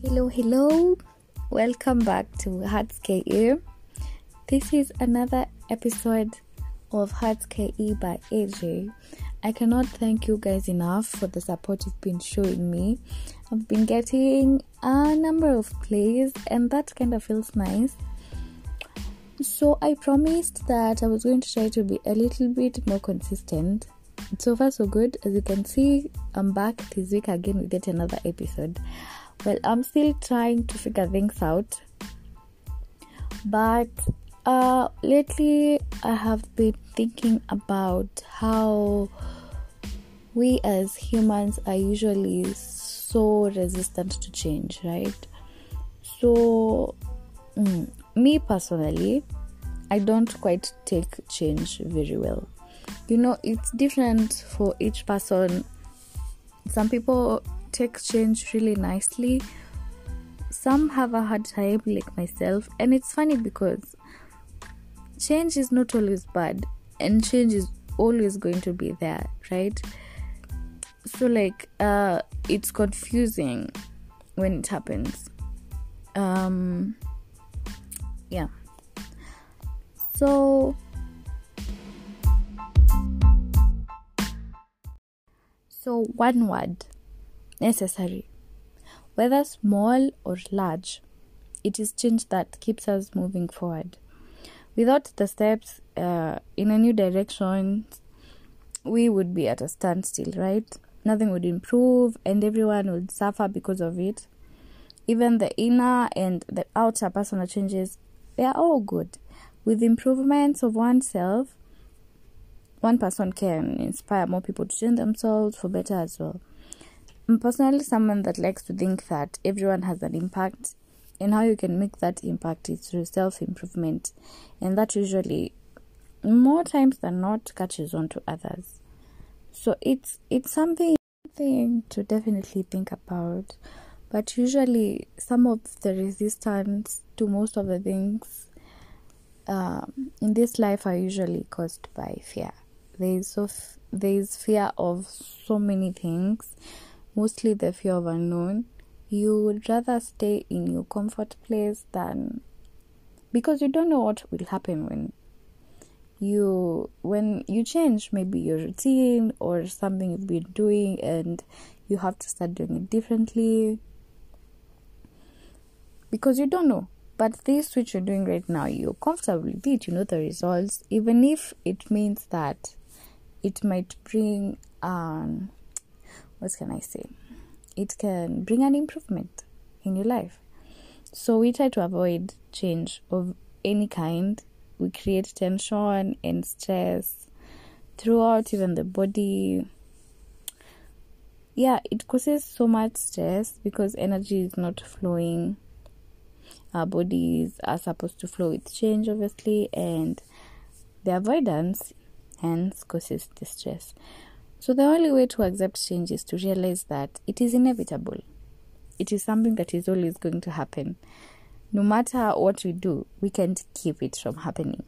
Hello, hello. Welcome back to Hearts KE. This is another episode of Hearts KE by AJ. I cannot thank you guys enough for the support you've been showing me. I've been getting a number of plays, and that kind of feels nice. So, I promised that I was going to try to be a little bit more consistent. So far, so good. As you can see, I'm back this week again with yet another episode. Well, I'm still trying to figure things out, but uh, lately I have been thinking about how we as humans are usually so resistant to change, right? So, mm, me personally, I don't quite take change very well. You know, it's different for each person. Some people take change really nicely. Some have a hard time, like myself, and it's funny because change is not always bad, and change is always going to be there, right? So, like, uh, it's confusing when it happens. Um, yeah. So, so one word necessary. Whether small or large, it is change that keeps us moving forward. Without the steps uh, in a new direction, we would be at a standstill, right? Nothing would improve and everyone would suffer because of it. Even the inner and the outer personal changes, they are all good. With improvements of oneself, one person can inspire more people to change themselves for better as well. I'm personally someone that likes to think that everyone has an impact, and how you can make that impact is through self improvement, and that usually, more times than not, catches on to others. So it's it's something thing to definitely think about, but usually some of the resistance to most of the things um, in this life are usually caused by fear. There is so f- there is fear of so many things mostly the fear of unknown, you would rather stay in your comfort place than because you don't know what will happen when you when you change maybe your routine or something you've been doing and you have to start doing it differently. Because you don't know. But this which you're doing right now you're comfortable with it you know the results even if it means that it might bring um what can I say? It can bring an improvement in your life. So we try to avoid change of any kind. We create tension and stress throughout even the body. Yeah, it causes so much stress because energy is not flowing. Our bodies are supposed to flow with change, obviously, and the avoidance hence causes the stress. So, the only way to accept change is to realize that it is inevitable. It is something that is always going to happen. No matter what we do, we can't keep it from happening.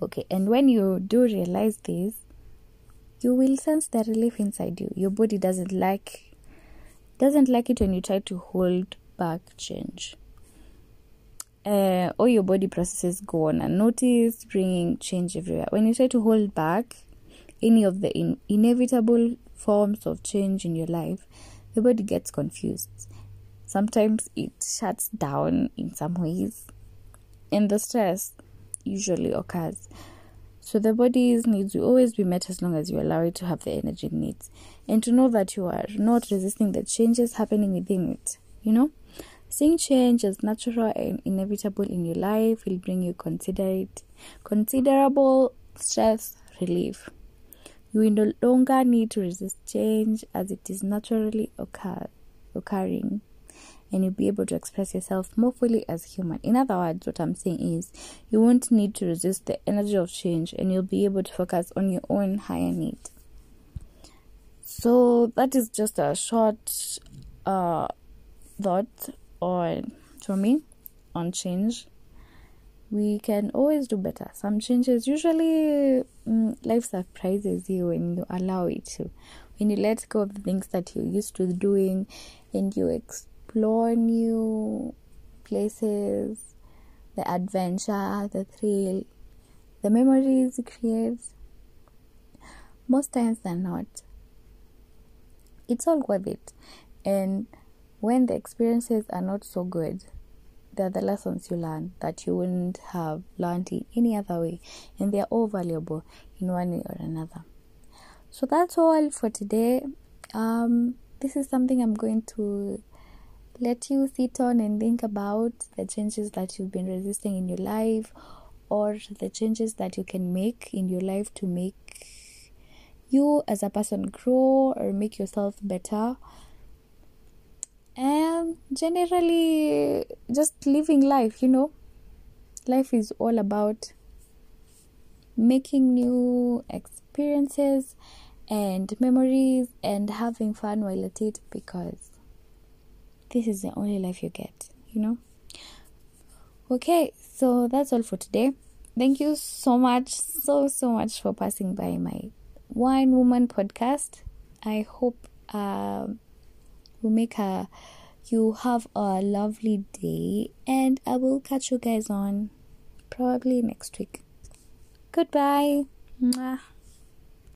Okay, and when you do realize this, you will sense the relief inside you. Your body doesn't like doesn't like it when you try to hold back change. Uh, all your body processes go on unnoticed, bringing change everywhere. When you try to hold back, any of the in- inevitable forms of change in your life, the body gets confused. Sometimes it shuts down in some ways, and the stress usually occurs. So the body's needs will always be met as long as you allow it to have the energy it needs, and to know that you are not resisting the changes happening within it. You know, seeing change as natural and inevitable in your life will bring you considerate, considerable stress relief. You will no longer need to resist change as it is naturally occur- occurring, and you'll be able to express yourself more fully as human. In other words, what I'm saying is you won't need to resist the energy of change, and you'll be able to focus on your own higher need. So that is just a short uh, thought on for me on change we can always do better. Some changes usually mm, life surprises you when you allow it to. When you let go of the things that you're used to doing and you explore new places, the adventure, the thrill, the memories it creates, most times than not, it's all worth it. And when the experiences are not so good, they're the lessons you learn that you wouldn't have learned in any other way, and they're all valuable in one way or another. So that's all for today. Um, this is something I'm going to let you sit on and think about the changes that you've been resisting in your life or the changes that you can make in your life to make you as a person grow or make yourself better and generally just living life you know. Life is all about making new experiences and memories and having fun while at it because this is the only life you get you know. Okay so that's all for today. Thank you so much so so much for passing by my wine woman podcast. I hope um, will make a you have a lovely day and I will catch you guys on probably next week. Goodbye. Mwah.